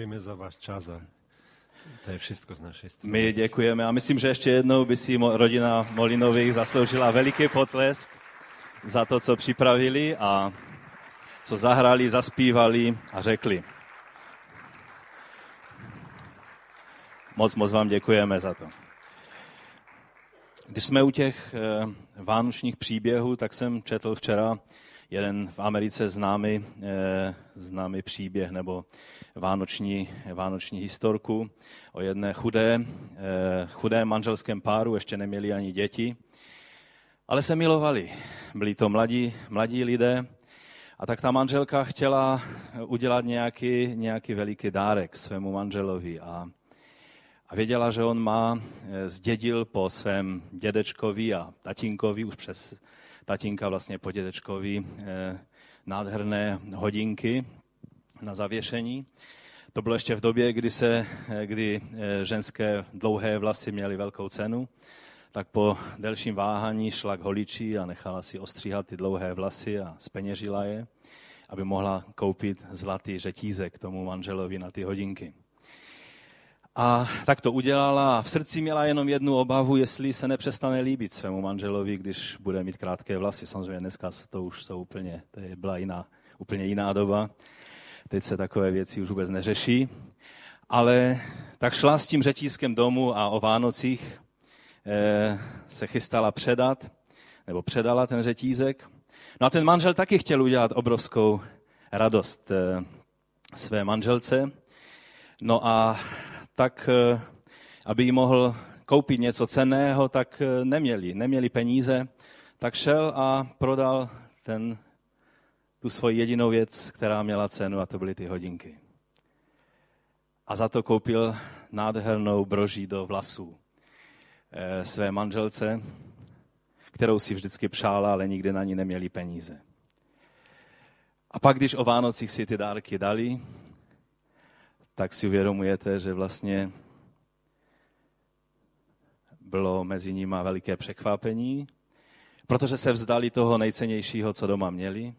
Děkujeme za váš čas a to je všechno z naší strany. My děkujeme a myslím, že ještě jednou by si rodina Molinových zasloužila veliký potlesk za to, co připravili a co zahrali, zaspívali a řekli. Moc, moc vám děkujeme za to. Když jsme u těch eh, vánočních příběhů, tak jsem četl včera jeden v Americe známý, eh, známý příběh nebo vánoční, vánoční historku o jedné chudé, eh, chudé manželském páru, ještě neměli ani děti, ale se milovali. Byli to mladí, mladí lidé a tak ta manželka chtěla udělat nějaký, nějaký veliký dárek svému manželovi a a věděla, že on má, eh, zdědil po svém dědečkovi a tatínkovi, už přes tatínka vlastně po dědečkovi, eh, nádherné hodinky na zavěšení. To bylo ještě v době, kdy, se, eh, kdy ženské dlouhé vlasy měly velkou cenu, tak po delším váhání šla k holiči a nechala si ostříhat ty dlouhé vlasy a speněžila je, aby mohla koupit zlatý řetízek tomu manželovi na ty hodinky. A tak to udělala a v srdci měla jenom jednu obavu, jestli se nepřestane líbit svému manželovi, když bude mít krátké vlasy. Samozřejmě dneska to už jsou úplně, to je byla jiná, úplně jiná doba. Teď se takové věci už vůbec neřeší. Ale tak šla s tím řetízkem domů a o Vánocích eh, se chystala předat, nebo předala ten řetízek. No a ten manžel taky chtěl udělat obrovskou radost eh, své manželce. No a tak eh, aby jí mohl koupit něco cenného, tak eh, neměli, neměli peníze, tak šel a prodal ten, tu svoji jedinou věc, která měla cenu, a to byly ty hodinky. A za to koupil nádhernou broží do vlasů eh, své manželce, kterou si vždycky přála, ale nikdy na ní neměli peníze. A pak, když o Vánocích si ty dárky dali, tak si uvědomujete, že vlastně bylo mezi nimi veliké překvapení, protože se vzdali toho nejcennějšího, co doma měli,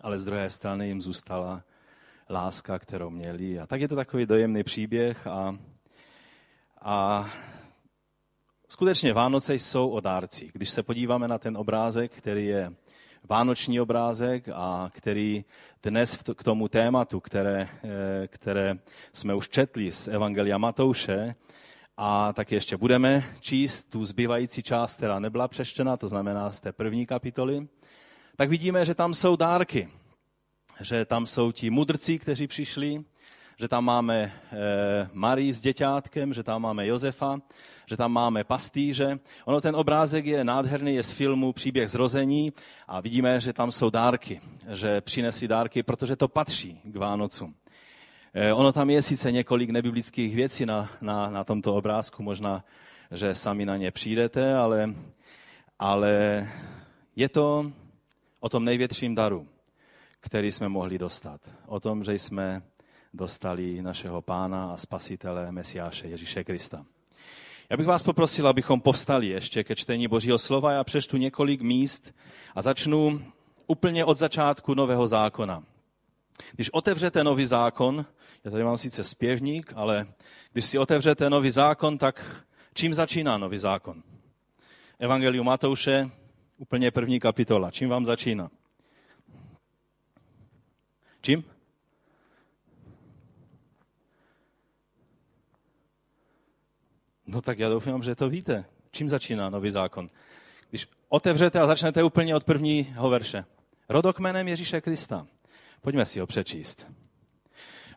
ale z druhé strany jim zůstala láska, kterou měli. A tak je to takový dojemný příběh a, a skutečně Vánoce jsou o dárci. Když se podíváme na ten obrázek, který je vánoční obrázek a který dnes k tomu tématu, které, eh, které jsme už četli z Evangelia Matouše, a tak ještě budeme číst tu zbývající část, která nebyla přeštěna, to znamená z té první kapitoly, tak vidíme, že tam jsou dárky. Že tam jsou ti mudrci, kteří přišli, že tam máme eh, Marii s děťátkem, že tam máme Josefa, že tam máme pastýře. Ono ten obrázek je nádherný, je z filmu Příběh zrození a vidíme, že tam jsou dárky, že přinesli dárky, protože to patří k Vánocům. Eh, ono tam je sice několik nebiblických věcí na, na, na tomto obrázku, možná, že sami na ně přijdete, ale, ale je to o tom největším daru, který jsme mohli dostat. O tom, že jsme dostali našeho pána a spasitele Mesiáše Ježíše Krista. Já bych vás poprosil, abychom povstali ještě ke čtení Božího slova. Já přečtu několik míst a začnu úplně od začátku Nového zákona. Když otevřete nový zákon, já tady mám sice zpěvník, ale když si otevřete nový zákon, tak čím začíná nový zákon? Evangelium Matouše, úplně první kapitola. Čím vám začíná? Čím? No tak já doufám, že to víte. Čím začíná nový zákon? Když otevřete a začnete úplně od prvního verše. Rodokmenem Ježíše Krista. Pojďme si ho přečíst.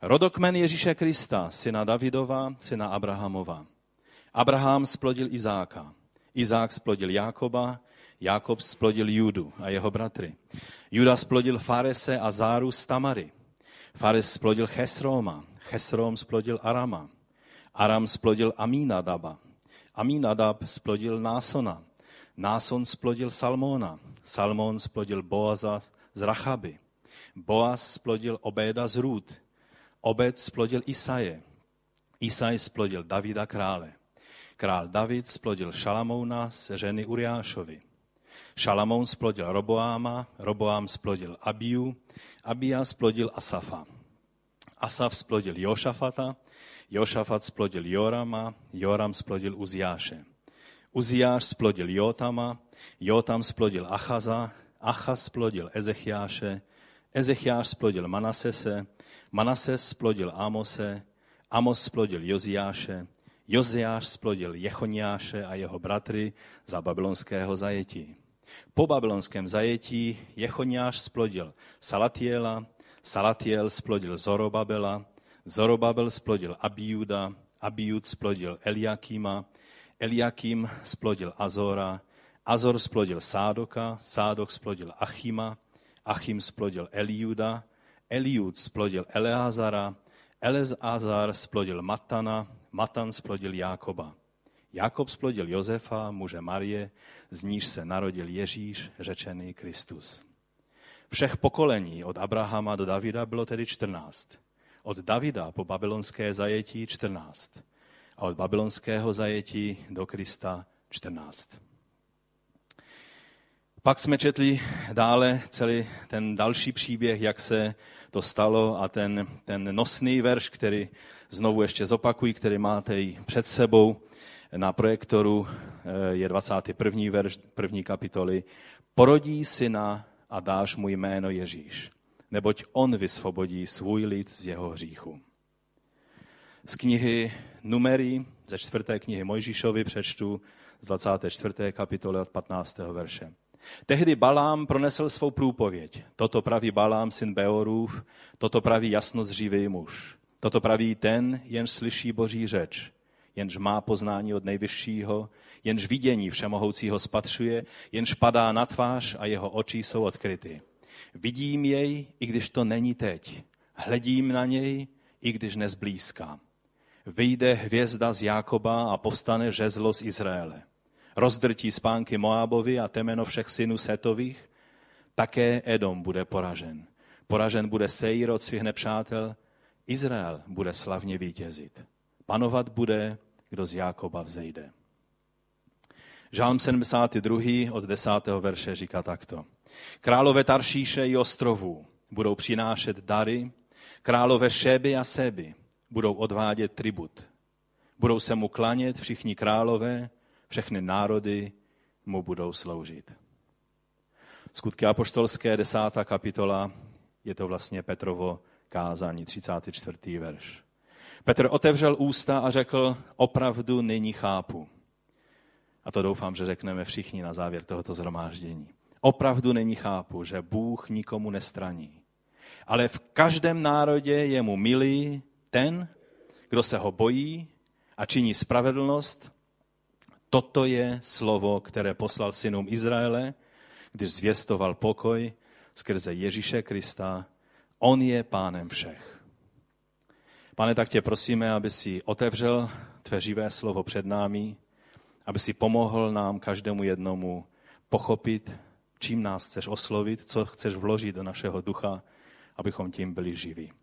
Rodokmen Ježíše Krista, syna Davidova, syna Abrahamova. Abraham splodil Izáka. Izák splodil Jákoba, Jákob splodil Judu a jeho bratry. Juda splodil Farese a Záru z Tamary. Fares splodil Chesroma, Chesrom splodil Arama. Aram splodil Amínadaba. Amínadab splodil Násona. Náson splodil Salmona. Salmon splodil Boaza z Rachaby. Boaz splodil Obéda z Růd. Obed splodil Isaje. Isaj splodil Davida krále. Král David splodil Šalamouna z ženy Uriášovi. Šalamoun splodil Roboáma, Roboám splodil Abiu, Abia splodil Asafa. Asaf splodil Jošafata, Jošafat splodil Jorama, Joram splodil Uziáše. Uziáš splodil Jotama, Jotam splodil Achaza, Achaz splodil Ezechiáše, Ezechiáš splodil Manasese, Manases splodil Amose, Amos splodil Joziáše, Joziáš splodil Jechoniáše a jeho bratry za babylonského zajetí. Po babylonském zajetí Jechoniáš splodil Salatiela, Salatiel splodil Zorobabela, Zorobabel splodil Abiuda, Abiud splodil Eliakima, Eliakim splodil Azora, Azor splodil Sádoka, Sádok splodil Achima, Achim splodil Eliuda, Eliud splodil Eleazara, Eleazar splodil Matana, Matan splodil Jákoba. Jakob splodil Josefa, muže Marie, z níž se narodil Ježíš, řečený Kristus. Všech pokolení od Abrahama do Davida bylo tedy 14. Od Davida po babylonské zajetí 14. A od babylonského zajetí do Krista 14. Pak jsme četli dále celý ten další příběh, jak se to stalo a ten, ten nosný verš, který znovu ještě zopakuji, který máte i před sebou na projektoru, eh, je 21. verš první kapitoly. Porodí syna a dáš mu jméno Ježíš, neboť on vysvobodí svůj lid z jeho hříchu. Z knihy Numery, ze čtvrté knihy Mojžíšovi přečtu z 24. kapitoly od 15. verše. Tehdy Balám pronesl svou průpověď. Toto praví Balám, syn Beorův, toto praví jasnozřívý muž. Toto praví ten, jen slyší boží řeč, jenž má poznání od nejvyššího, jenž vidění všemohoucího spatřuje, jenž padá na tvář a jeho oči jsou odkryty. Vidím jej, i když to není teď. Hledím na něj, i když nezblízká. Vyjde hvězda z Jákoba a povstane žezlo z Izraele rozdrtí spánky Moábovi a temeno všech synů Setových, také Edom bude poražen. Poražen bude Seir od svých nepřátel, Izrael bude slavně vítězit. Panovat bude, kdo z Jákoba vzejde. Žálm 72. od 10. verše říká takto. Králové Taršíše i ostrovů budou přinášet dary, králové Šeby a Seby budou odvádět tribut. Budou se mu klanět všichni králové, všechny národy mu budou sloužit. Skutky apoštolské, desátá kapitola, je to vlastně Petrovo kázání, 34. verš. Petr otevřel ústa a řekl, opravdu nyní chápu. A to doufám, že řekneme všichni na závěr tohoto zhromáždění. Opravdu není chápu, že Bůh nikomu nestraní. Ale v každém národě je mu milý ten, kdo se ho bojí a činí spravedlnost Toto je slovo, které poslal synům Izraele, když zvěstoval pokoj skrze Ježíše Krista. On je pánem všech. Pane, tak tě prosíme, aby si otevřel tvé živé slovo před námi, aby si pomohl nám každému jednomu pochopit, čím nás chceš oslovit, co chceš vložit do našeho ducha, abychom tím byli živí.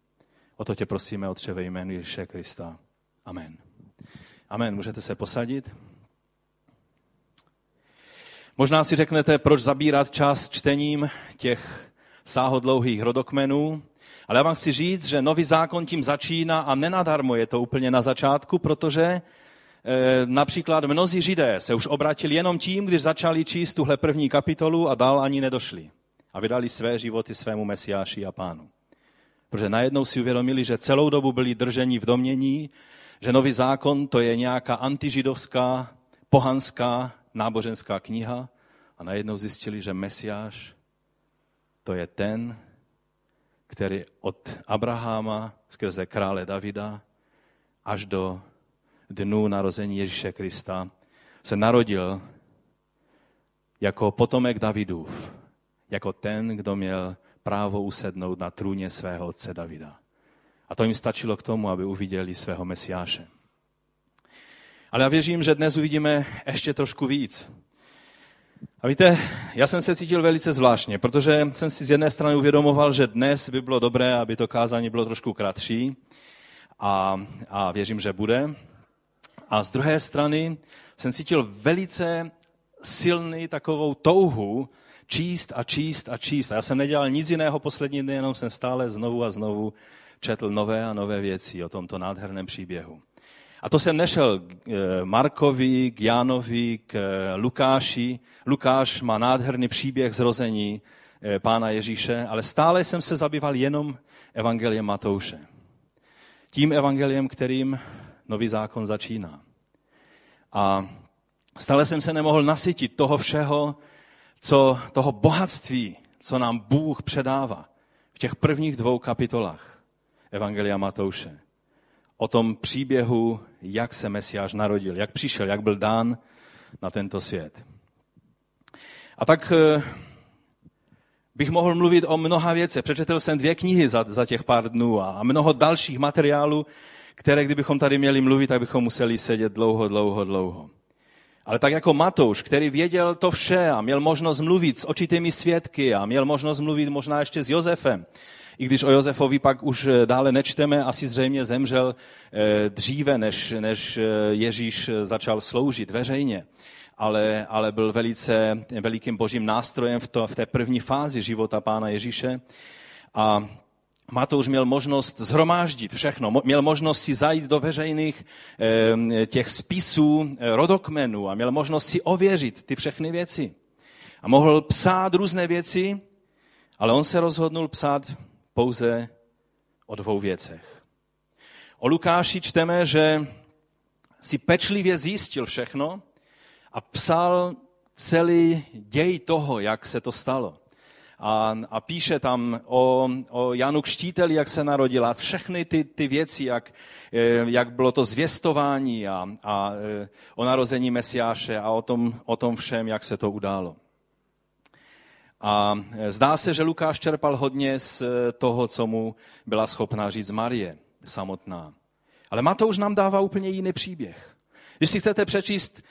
O to tě prosíme, Otče, ve jménu Ježíše Krista. Amen. Amen. Můžete se posadit? Možná si řeknete, proč zabírat čas čtením těch sáhodlouhých rodokmenů, ale já vám chci říct, že nový zákon tím začíná a nenadarmo je to úplně na začátku, protože například mnozí židé se už obratili jenom tím, když začali číst tuhle první kapitolu a dál ani nedošli. A vydali své životy svému mesiáši a pánu. Protože najednou si uvědomili, že celou dobu byli drženi v domění, že nový zákon to je nějaká antižidovská, pohanská náboženská kniha a najednou zjistili, že Mesiáš to je ten, který od Abraháma skrze krále Davida až do dnu narození Ježíše Krista se narodil jako potomek Davidův, jako ten, kdo měl právo usednout na trůně svého otce Davida. A to jim stačilo k tomu, aby uviděli svého Mesiáše. Ale já věřím, že dnes uvidíme ještě trošku víc. A víte, já jsem se cítil velice zvláštně, protože jsem si z jedné strany uvědomoval, že dnes by bylo dobré, aby to kázání bylo trošku kratší a, a věřím, že bude. A z druhé strany jsem cítil velice silný takovou touhu číst a číst a číst. A já jsem nedělal nic jiného poslední dny, jenom jsem stále znovu a znovu četl nové a nové věci o tomto nádherném příběhu. A to jsem nešel k eh, Markovi, k Jánovi, k eh, Lukáši. Lukáš má nádherný příběh zrození eh, pána Ježíše, ale stále jsem se zabýval jenom evangeliem Matouše. Tím evangeliem, kterým nový zákon začíná. A stále jsem se nemohl nasytit toho všeho, co, toho bohatství, co nám Bůh předává v těch prvních dvou kapitolách Evangelia Matouše. O tom příběhu, jak se Mesiáš narodil, jak přišel, jak byl dán na tento svět. A tak eh, bych mohl mluvit o mnoha věcech. Přečetl jsem dvě knihy za, za těch pár dnů a mnoho dalších materiálů, které kdybychom tady měli mluvit, tak bychom museli sedět dlouho, dlouho, dlouho. Ale tak jako Matouš, který věděl to vše a měl možnost mluvit s očitými svědky a měl možnost mluvit možná ještě s Josefem, i když o Josefovi pak už eh, dále nečteme, asi zřejmě zemřel eh, dříve, než, než eh, Ježíš začal sloužit veřejně. Ale, ale byl velice velikým božím nástrojem v, to, v té první fázi života pána Ježíše. A Matouš měl možnost zhromáždit všechno, měl možnost si zajít do veřejných těch spisů rodokmenů a měl možnost si ověřit ty všechny věci. A mohl psát různé věci, ale on se rozhodnul psát pouze o dvou věcech. O Lukáši čteme, že si pečlivě zjistil všechno a psal celý děj toho, jak se to stalo. A, a píše tam o, o Janu Kštíteli, jak se narodila, všechny ty, ty věci, jak, eh, jak bylo to zvěstování a, a eh, o narození Mesiáše a o tom, o tom všem, jak se to událo. A e, zdá se, že Lukáš čerpal hodně z toho, co mu byla schopná říct Marie samotná. Ale Matouš nám dává úplně jiný příběh. Když si chcete přečíst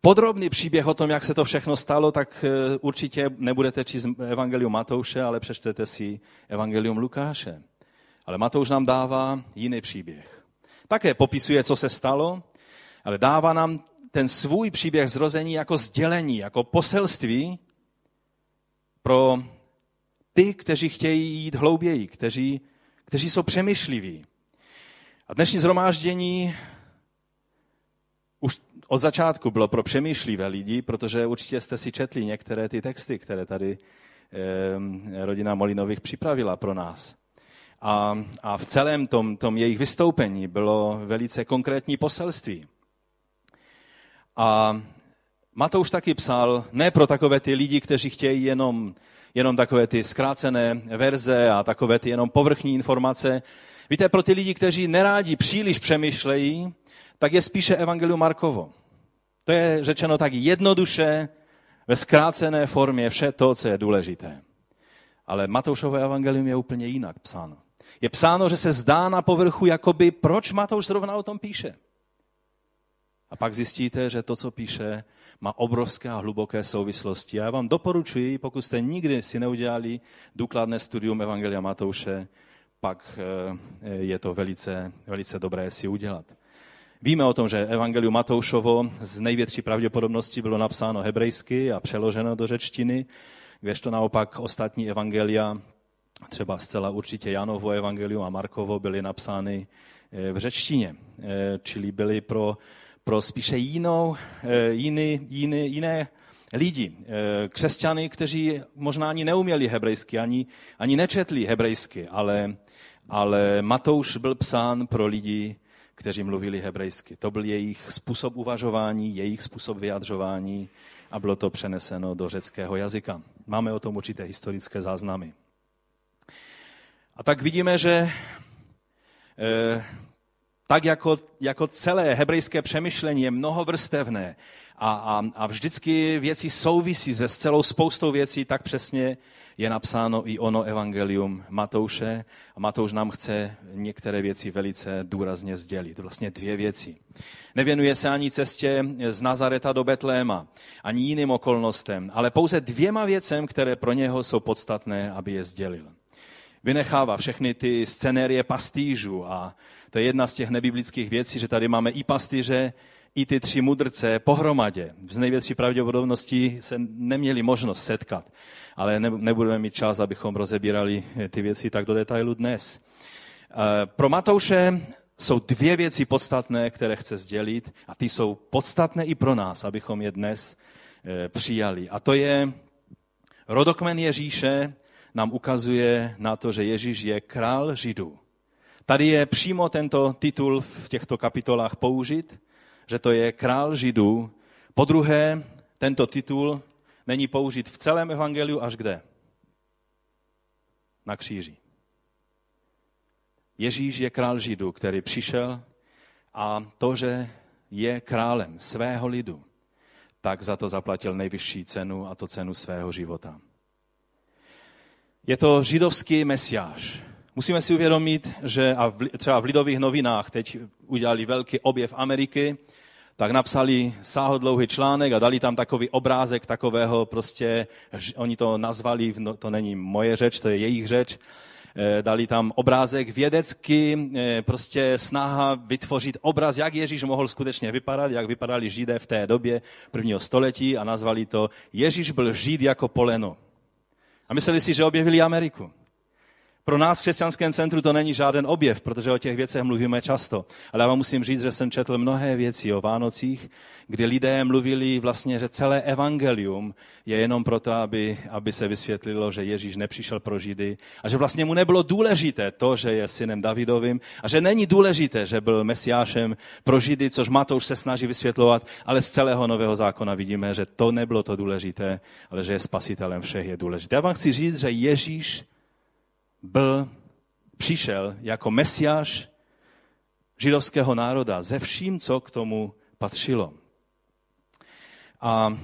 podrobný příběh o tom, jak se to všechno stalo, tak e, určitě nebudete číst Evangelium Matouše, ale přečtete si Evangelium Lukáše. Ale Matouš nám dává jiný příběh. Také popisuje, co se stalo, ale dává nám ten svůj příběh zrození jako sdělení, jako poselství, pro ty, kteří chtějí jít hlouběji, kteří, kteří jsou přemýšliví. A dnešní zhromáždění od začátku bylo pro přemýšlivé lidi, protože určitě jste si četli některé ty texty, které tady eh, rodina Molinových připravila pro nás. A, a v celém tom, tom jejich vystoupení bylo velice konkrétní poselství. A Matouš taky psal ne pro takové ty lidi, kteří chtějí jenom, jenom takové ty zkrácené verze a takové ty jenom povrchní informace. Víte, pro ty lidi, kteří nerádi příliš přemýšlejí, tak je spíše Evangelium Markovo. To je řečeno tak jednoduše, ve zkrácené formě vše to, co je důležité. Ale Matoušové evangelium je úplně jinak psáno. Je psáno, že se zdá na povrchu, jakoby proč Matouš zrovna o tom píše. A pak zjistíte, že to, co píše, má obrovské a hluboké souvislosti. Já vám doporučuji, pokud jste nikdy si neudělali důkladné studium Evangelia Matouše, pak eh, je to velice, velice dobré si udělat. Víme o tom, že Evangelium Matoušovo z největší pravděpodobnosti bylo napsáno hebrejsky a přeloženo do řečtiny, kdežto naopak ostatní evangelia, třeba zcela určitě Janovo evangelium a Markovo, byly napsány eh, v řečtině, eh, čili byly pro pro spíše jinou, eh, jiný, jiný, jiné lidi, eh, křesťany, kteří možná ani neuměli hebrejsky, ani, ani nečetli hebrejsky, ale, ale Matouš byl psán pro lidi, kteří mluvili hebrejsky. To byl jejich způsob uvažování, jejich způsob vyjadřování a bylo to přeneseno do řeckého jazyka. Máme o tom určité historické záznamy. A tak vidíme, že eh, tak jako, jako celé hebrejské přemýšlení je mnohovrstevné a, a, a vždycky věci souvisí se s celou spoustou věcí, tak přesně je napsáno i ono evangelium Matouše. A Matouš nám chce některé věci velice důrazně sdělit. Vlastně dvě věci. Nevěnuje se ani cestě z Nazareta do Betléma, ani jiným okolnostem, ale pouze dvěma věcem, které pro něho jsou podstatné, aby je sdělil. Vynechává všechny ty scenérie pastýžů a to je jedna z těch nebiblických věcí, že tady máme i pastýře, i ty tři mudrce pohromadě. Z největší pravděpodobností se neměli možnost setkat, ale nebudeme mít čas, abychom rozebírali ty věci tak do detailu dnes. Pro Matouše jsou dvě věci podstatné, které chce sdělit a ty jsou podstatné i pro nás, abychom je dnes eh, přijali. A to je rodokmen Ježíše nám ukazuje na to, že Ježíš je král Židů. Tady je přímo tento titul v těchto kapitolách použit, že to je král Židů. Po druhé, tento titul není použit v celém evangeliu až kde? Na kříži. Ježíš je král Židů, který přišel a to, že je králem svého lidu, tak za to zaplatil nejvyšší cenu a to cenu svého života. Je to židovský mesiáš. Musíme si uvědomit, že a v, třeba v lidových novinách teď udělali velký objev Ameriky, tak napsali sáhodlouhý článek a dali tam takový obrázek takového prostě, oni to nazvali, no, to není moje řeč, to je jejich řeč, eh, dali tam obrázek vědecky, eh, prostě snaha vytvořit obraz, jak Ježíš mohl skutečně vypadat, jak vypadali Židé v té době prvního století a nazvali to Ježíš byl Žid jako poleno. A mysleli si, že objevili Ameriku. Pro nás v křesťanském centru to není žádný objev, protože o těch věcech mluvíme často. Ale já vám musím říct, že jsem četl mnohé věci o Vánocích, kdy lidé mluvili vlastně, že celé evangelium je jenom proto, aby, aby se vysvětlilo, že Ježíš nepřišel pro Židy a že vlastně mu nebylo důležité to, že je synem Davidovým a že není důležité, že byl mesiášem pro Židy, což Matouš se snaží vysvětlovat, ale z celého nového zákona vidíme, že to nebylo to důležité, ale že je spasitelem všech je důležité. Já vám chci říct, že Ježíš byl, přišel jako mesiáš židovského národa ze vším, co k tomu patřilo. A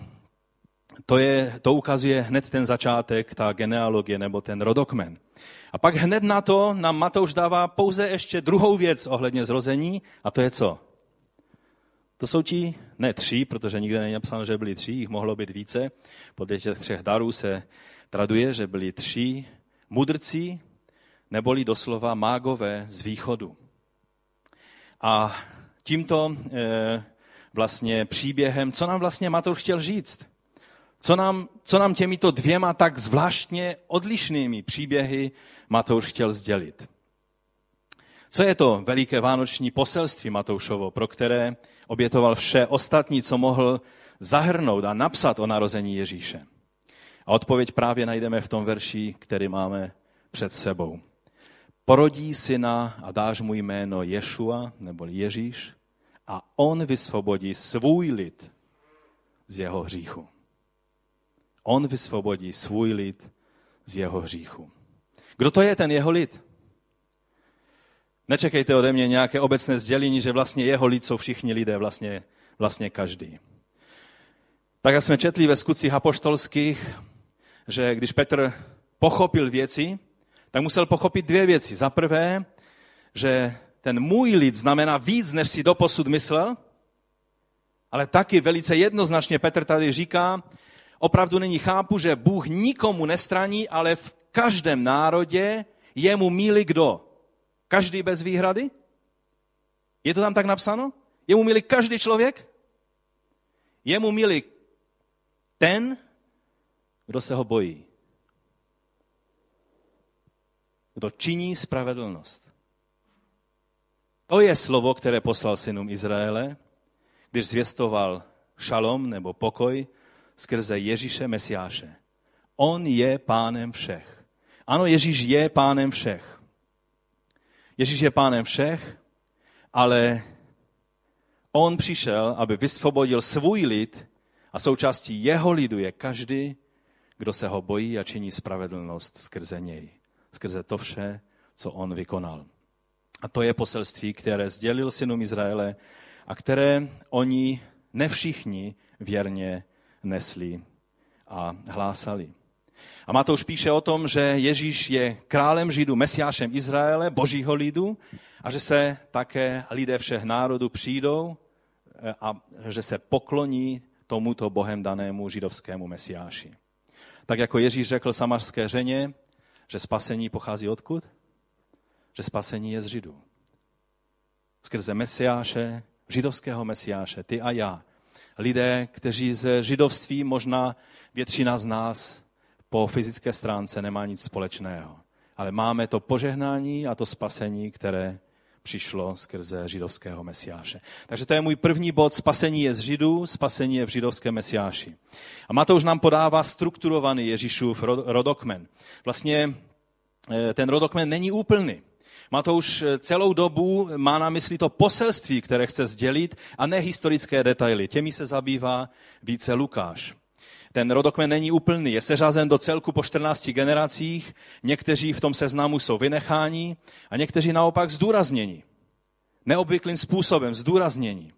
to, je, to ukazuje hned ten začátek, ta genealogie nebo ten rodokmen. A pak hned na to nám Matouš dává pouze ještě druhou věc ohledně zrození, a to je co? To jsou ti, ne tři, protože nikde není napsáno, že byli tři, jich mohlo být více. Podle těch třech darů se traduje, že byli tři mudrcí, neboli doslova mágové z východu. A tímto e, vlastně příběhem, co nám vlastně Matouš chtěl říct? Co nám, co nám těmito dvěma tak zvláštně odlišnými příběhy Matouš chtěl sdělit? Co je to veliké vánoční poselství Matoušovo, pro které obětoval vše ostatní, co mohl zahrnout a napsat o narození Ježíše? A odpověď právě najdeme v tom verši, který máme před sebou. Porodí syna a dáš mu jméno Ješua, nebo Ježíš, a on vysvobodí svůj lid z jeho hříchu. On vysvobodí svůj lid z jeho hříchu. Kdo to je ten jeho lid? Nečekejte ode mě nějaké obecné sdělení, že vlastně jeho lid jsou všichni lidé, vlastně, vlastně každý. Tak jak jsme četli ve skutcích apoštolských, že když Petr pochopil věci, tak musel pochopit dvě věci. Za prvé, že ten můj lid znamená víc, než si doposud myslel, ale taky velice jednoznačně Petr tady říká, opravdu není chápu, že Bůh nikomu nestraní, ale v každém národě je mu milý kdo? Každý bez výhrady? Je to tam tak napsáno? Je mu milý každý člověk? Je mu milý ten, kdo se ho bojí. Kdo činí spravedlnost. To je slovo, které poslal synům Izraele, když zvěstoval šalom nebo pokoj skrze Ježíše Mesiáše. On je pánem všech. Ano, Ježíš je pánem všech. Ježíš je pánem všech, ale on přišel, aby vysvobodil svůj lid a součástí jeho lidu je každý, kdo se ho bojí a činí spravedlnost skrze něj. Skrze to vše, co on vykonal. A to je poselství, které sdělil synům Izraele a které oni ne všichni věrně nesli a hlásali. A Matouš píše o tom, že Ježíš je králem Židů, mesiášem Izraele, božího lidu a že se také lidé všech národů přijdou eh, a že se pokloní tomuto bohem danému židovskému mesiáši. Tak jako Ježíš řekl samařské ženě, že spasení pochází odkud? Že spasení je z Židů. Skrze mesiáše, židovského mesiáše, ty a já. Lidé, kteří ze židovství možná většina z nás po fyzické stránce nemá nic společného. ale máme to požehnání a to spasení, které přišlo skrze židovského mesiáše. Takže to je můj první bod. Spasení je z židů, spasení je v židovském mesiáši. A Matouš nám podává strukturovaný Ježíšův rodokmen. Vlastně eh, ten rodokmen není úplný. Matouš eh, celou dobu má na mysli to poselství, které chce sdělit, a ne historické detaily. Těmi se zabývá více Lukáš. Ten rodokmen není úplný, je seřazen do celku po 14 generacích, někteří v tom seznamu jsou vynecháni a někteří naopak zdůrazněni. Neobvyklým způsobem zdůrazněni.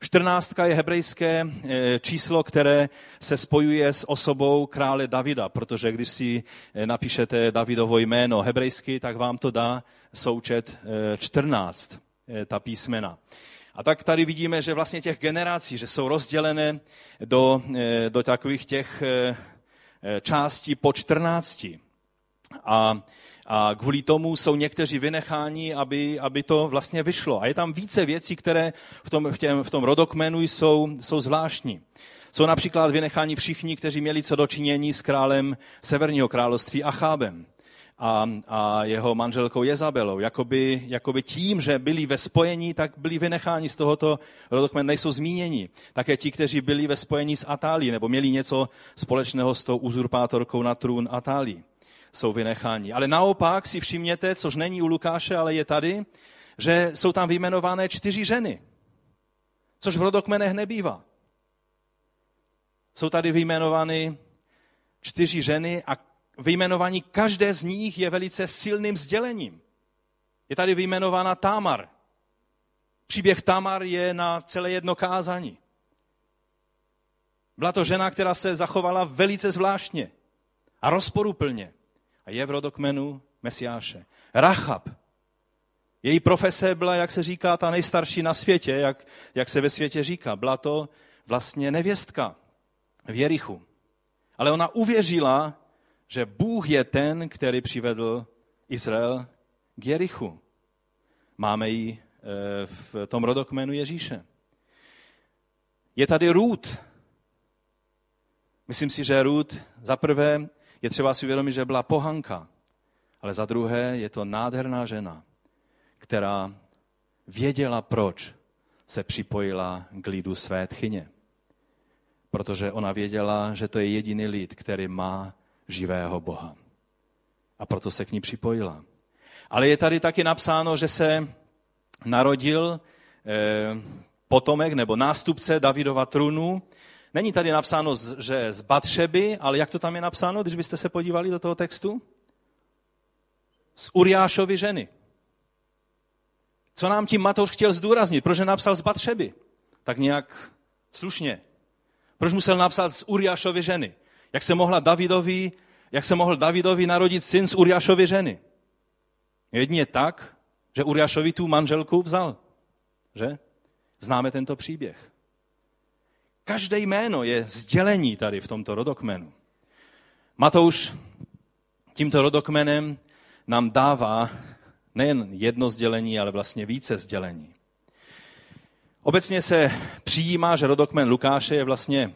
14 je hebrejské eh, číslo, které se spojuje s osobou krále Davida, protože když si eh, napíšete Davidovo jméno hebrejsky, tak vám to dá součet 14, eh, ta písmena. A tak tady vidíme, že vlastně těch generací, že jsou rozdělené do, eh, do takových těch eh, eh, částí po 14. A, a kvůli tomu jsou někteří vynecháni, aby, aby to vlastně vyšlo. A je tam více věcí, které v tom, v těm, v tom rodokmenu jsou, jsou zvláštní. Jsou například vynecháni všichni, kteří měli co dočinění s králem Severního království Achábem a, a jeho manželkou Jezabelou. Jakoby, jakoby tím, že byli ve spojení, tak byli vynecháni z tohoto rodokmen, nejsou zmíněni. Také ti, kteří byli ve spojení s Atálí, nebo měli něco společného s tou uzurpátorkou na trůn Atálí, jsou vynecháni. Ale naopak si všimněte, což není u Lukáše, ale je tady, že jsou tam vyjmenované čtyři ženy, což v rodokmenech nebývá. Jsou tady vyjmenovány čtyři ženy a vyjmenování každé z nich je velice silným sdělením. Je tady vyjmenována Tamar. Příběh Tamar je na celé jedno kázání. Byla to žena, která se zachovala velice zvláštně a rozporuplně. A je v rodokmenu Mesiáše. Rachab. Její profese byla, jak se říká, ta nejstarší na světě, jak, jak se ve světě říká. Byla to vlastně nevěstka v Jerichu. Ale ona uvěřila že Bůh je ten, který přivedl Izrael k Jerichu. Máme ji eh, v tom rodokmenu Ježíše. Je tady Růd. Myslím si, že Růd za prvé je třeba si uvědomit, že byla pohanka, ale za druhé je to nádherná žena, která věděla, proč se připojila k lidu své tchyně. Protože ona věděla, že to je jediný lid, který má živého Boha. A proto se k ní připojila. Ale je tady taky napsáno, že se narodil eh, potomek nebo nástupce Davidova trůnu. Není tady napsáno, že z Batšeby, ale jak to tam je napsáno, když byste se podívali do toho textu? Z Uriášovy ženy. Co nám tím Matouš chtěl zdůraznit? Proč napsal z Batšeby? Tak nějak slušně. Proč musel napsat z Uriášovy ženy? Jak se mohla Davidovi, jak se mohl Davidovi narodit syn z Uriášovy ženy? Jedině tak, že Uriášovi tu manželku vzal. Že? Známe tento příběh. Každé jméno je sdělení tady v tomto rodokmenu. Matouš tímto rodokmenem nám dává nejen jedno sdělení, ale vlastně více sdělení. Obecně se přijímá, že rodokmen Lukáše je vlastně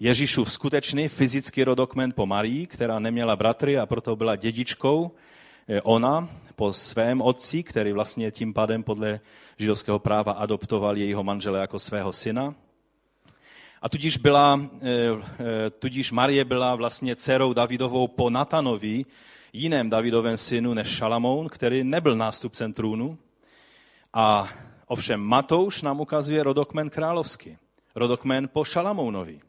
Ježíšův skutečný fyzický rodokmen po Marii, která neměla bratry a proto byla dědičkou. Ona po svém otci, který vlastně tím pádem podle židovského práva adoptoval jejího manžele jako svého syna. A tudíž, byla, eh, eh, tudíž Marie byla vlastně dcerou Davidovou po Natanovi, jiném Davidovém synu než Šalamoun, který nebyl nástupcem trůnu. A ovšem Matouš nám ukazuje rodokmen královský, rodokmen po Šalamounovi.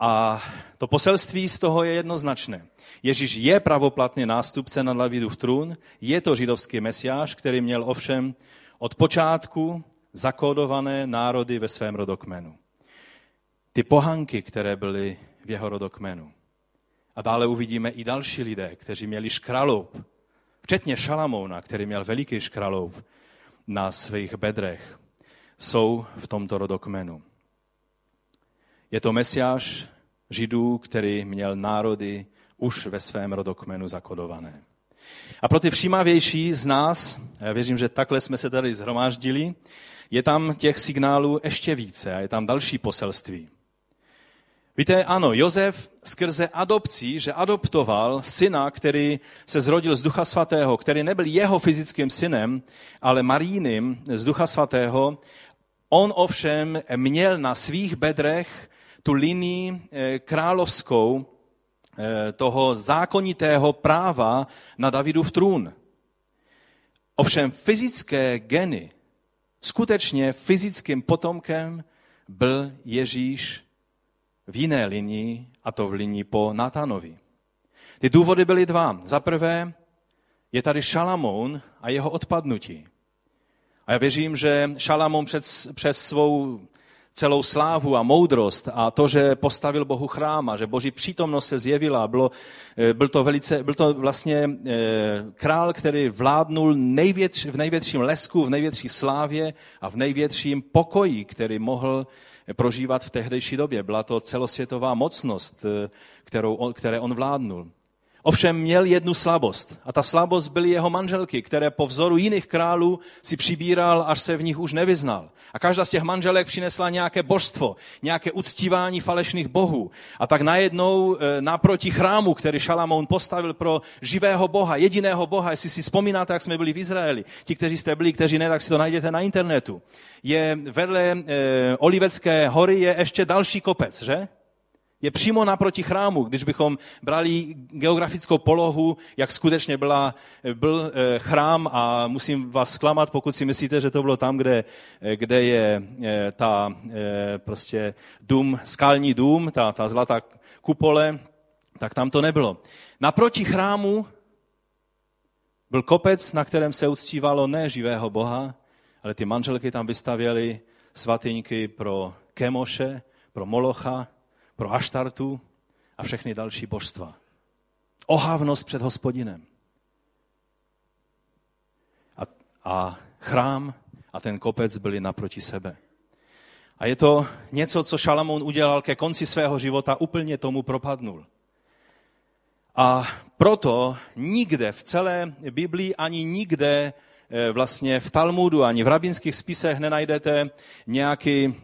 A to poselství z toho je jednoznačné. Ježíš je pravoplatný nástupce na Davidův trůn, je to židovský mesiáš, který měl ovšem od počátku zakódované národy ve svém rodokmenu. Ty pohanky, které byly v jeho rodokmenu. A dále uvidíme i další lidé, kteří měli škraloup, včetně Šalamouna, který měl veliký škraloup na svých bedrech, jsou v tomto rodokmenu. Je to mesiáš židů, který měl národy už ve svém rodokmenu zakodované. A pro ty všímavější z nás, já věřím, že takhle jsme se tady zhromáždili, je tam těch signálů ještě více a je tam další poselství. Víte, ano, Josef skrze adopcí, že adoptoval syna, který se zrodil z Ducha Svatého, který nebyl jeho fyzickým synem, ale Marínem z Ducha Svatého, on ovšem měl na svých bedrech tu linii eh, královskou eh, toho zákonitého práva na Davidův trůn. Ovšem fyzické geny, skutečně fyzickým potomkem byl Ježíš v jiné linii, a to v linii po Natanovi. Ty důvody byly dva. Za prvé je tady Šalamoun a jeho odpadnutí. A já věřím, že Šalamoun přes, přes svou celou slávu a moudrost a to, že postavil Bohu chrám a že boží přítomnost se zjevila. Bylo, eh, byl, to velice, byl to vlastně eh, král, který vládnul největš, v největším lesku, v největší slávě a v největším pokoji, který mohl prožívat v tehdejší době. Byla to celosvětová mocnost, eh, kterou, které on vládnul. Ovšem měl jednu slabost a ta slabost byly jeho manželky, které po vzoru jiných králů si přibíral, až se v nich už nevyznal. A každá z těch manželek přinesla nějaké božstvo, nějaké uctívání falešných bohů. A tak najednou e, naproti chrámu, který Šalamoun postavil pro živého boha, jediného boha, jestli si vzpomínáte, jak jsme byli v Izraeli, ti, kteří jste byli, kteří ne, tak si to najděte na internetu. Je vedle e, Olivecké hory je ještě další kopec, že? Je přímo naproti chrámu, když bychom brali geografickou polohu, jak skutečně byla, byl eh, chrám a musím vás zklamat, pokud si myslíte, že to bylo tam, kde, eh, kde je eh, ta prostě dům, skalní dům, ta, ta zlatá kupole, tak tam to nebylo. Naproti chrámu byl kopec, na kterém se uctívalo ne živého Boha, ale ty manželky tam vystavěly svatyňky pro Kemoše, pro Molocha, pro Aštartu a všechny další božstva. Ohávnost před hospodinem. A, a chrám a ten kopec byli naproti sebe. A je to něco, co Šalamoun udělal ke konci svého života, úplně tomu propadnul. A proto nikde v celé Biblii ani nikde eh, vlastně v Talmudu ani v rabinských spisech nenajdete nějaký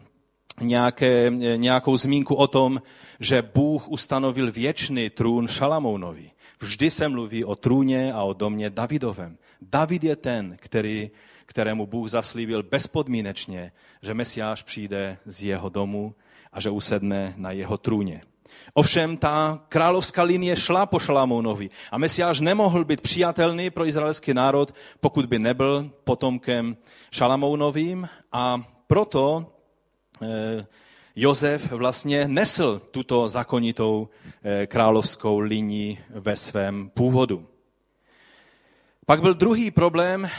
nějaké, nějakou zmínku o tom, že Bůh ustanovil věčný trůn Šalamounovi. Vždy se mluví o trůně a o domě Davidovem. David je ten, který, kterému Bůh zaslíbil bezpodmínečně, že Mesiáš přijde z jeho domu a že usedne na jeho trůně. Ovšem ta královská linie šla po Šalamounovi a Mesiáš nemohl být přijatelný pro izraelský národ, pokud by nebyl potomkem Šalamounovým a proto Eh, Josef vlastně nesl tuto zakonitou eh, královskou linii ve svém původu. Pak byl druhý problém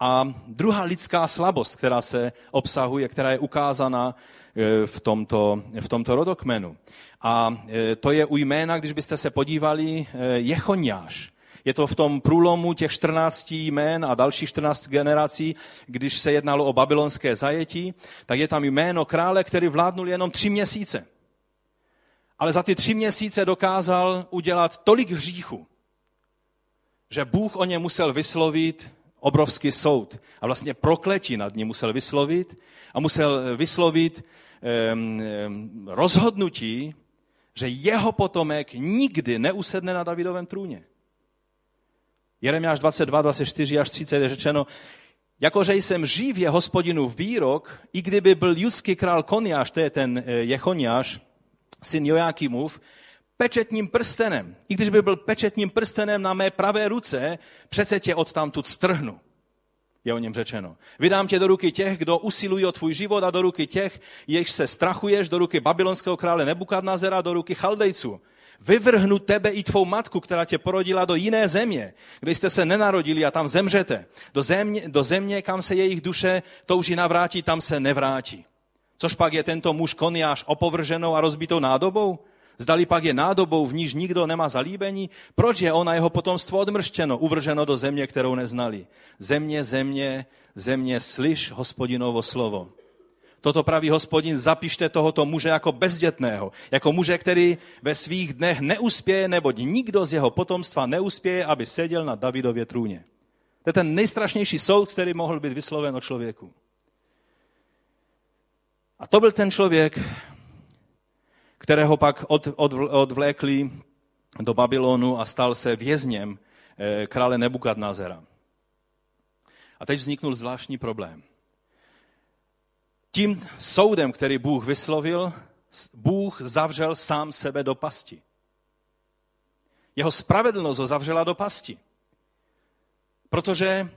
a druhá lidská slabost, která se obsahuje, která je ukázána eh, v tomto, v tomto rodokmenu. A to je u jména, když byste se podívali, Jechoniáš. Je to v tom průlomu těch 14 jmén a dalších 14 generací, když se jednalo o babylonské zajetí, tak je tam jméno krále, který vládnul jenom tři měsíce. Ale za ty tři měsíce dokázal udělat tolik hříchu, že Bůh o ně musel vyslovit obrovský soud. A vlastně prokletí nad ním musel vyslovit a musel vyslovit um, rozhodnutí, že jeho potomek nikdy neusedne na Davidovém trůně. Jeremiáš 22, 24 až 30 je řečeno, jakože jsem živ je hospodinu výrok, i kdyby byl judský král Koniáš, to je ten eh, Jechoniáš, syn Jojakimův, pečetním prstenem. I když by byl pečetním prstenem na mé pravé ruce, přece tě odtamtud strhnu. Je o něm řečeno. Vydám tě do ruky těch, kdo usilují o tvůj život a do ruky těch, jež se strachuješ, do ruky babylonského krále Nebukadnazera, do ruky Chaldejců. Vyvrhnu tebe i tvou matku, která tě porodila do jiné země, kde jste se nenarodili a tam zemřete. Do země, do země kam se jejich duše touží navrátí, tam se nevrátí. Což pak je tento muž Koniáš opovrženou a rozbitou nádobou? Zdali pak je nádobou, v níž nikdo nemá zalíbení? Proč je ona jeho potomstvo odmrštěno, uvrženo do země, kterou neznali? Země, země, země, slyš hospodinovo slovo. Toto praví hospodin, zapište tohoto muže jako bezdětného, jako muže, který ve svých dnech neuspěje, neboť nikdo z jeho potomstva neuspěje, aby seděl na Davidově trůně. To je ten nejstrašnější soud, který mohl být vysloven o člověku. A to byl ten člověk, kterého pak od, od, odvlékli do Babylonu a stal se vězněm eh, krále Nebukadnazera. A teď vzniknul zvláštní problém. Tím soudem, který Bůh vyslovil, Bůh zavřel sám sebe do pasti. Jeho spravedlnost ho zavřela do pasti. Protože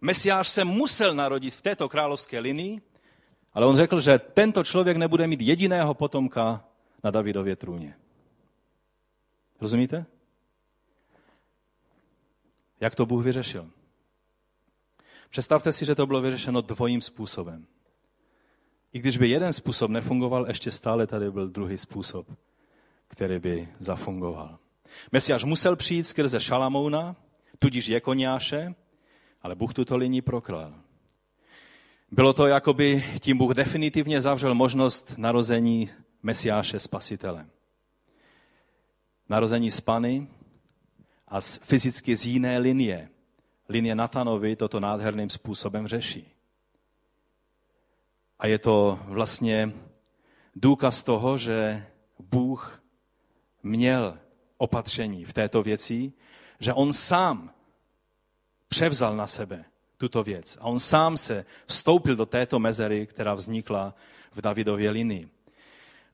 Mesiáš se musel narodit v této královské linii, ale on řekl, že tento člověk nebude mít jediného potomka na Davidově trůně. Rozumíte? Jak to Bůh vyřešil? Představte si, že to bylo vyřešeno dvojím způsobem. I když by jeden způsob nefungoval, ještě stále tady byl druhý způsob, který by zafungoval. Mesiáš musel přijít skrze Šalamouna, tudíž Jekoniáše, ale Bůh tuto linii proklal. Bylo to, jako by tím Bůh definitivně zavřel možnost narození Mesiáše Spasitele. Narození z Pany a z, fyzicky z jiné linie. Linie Natanovi toto nádherným způsobem řeší. A je to vlastně důkaz toho, že Bůh měl opatření v této věci, že on sám převzal na sebe tuto věc. A on sám se vstoupil do této mezery, která vznikla v Davidově linii.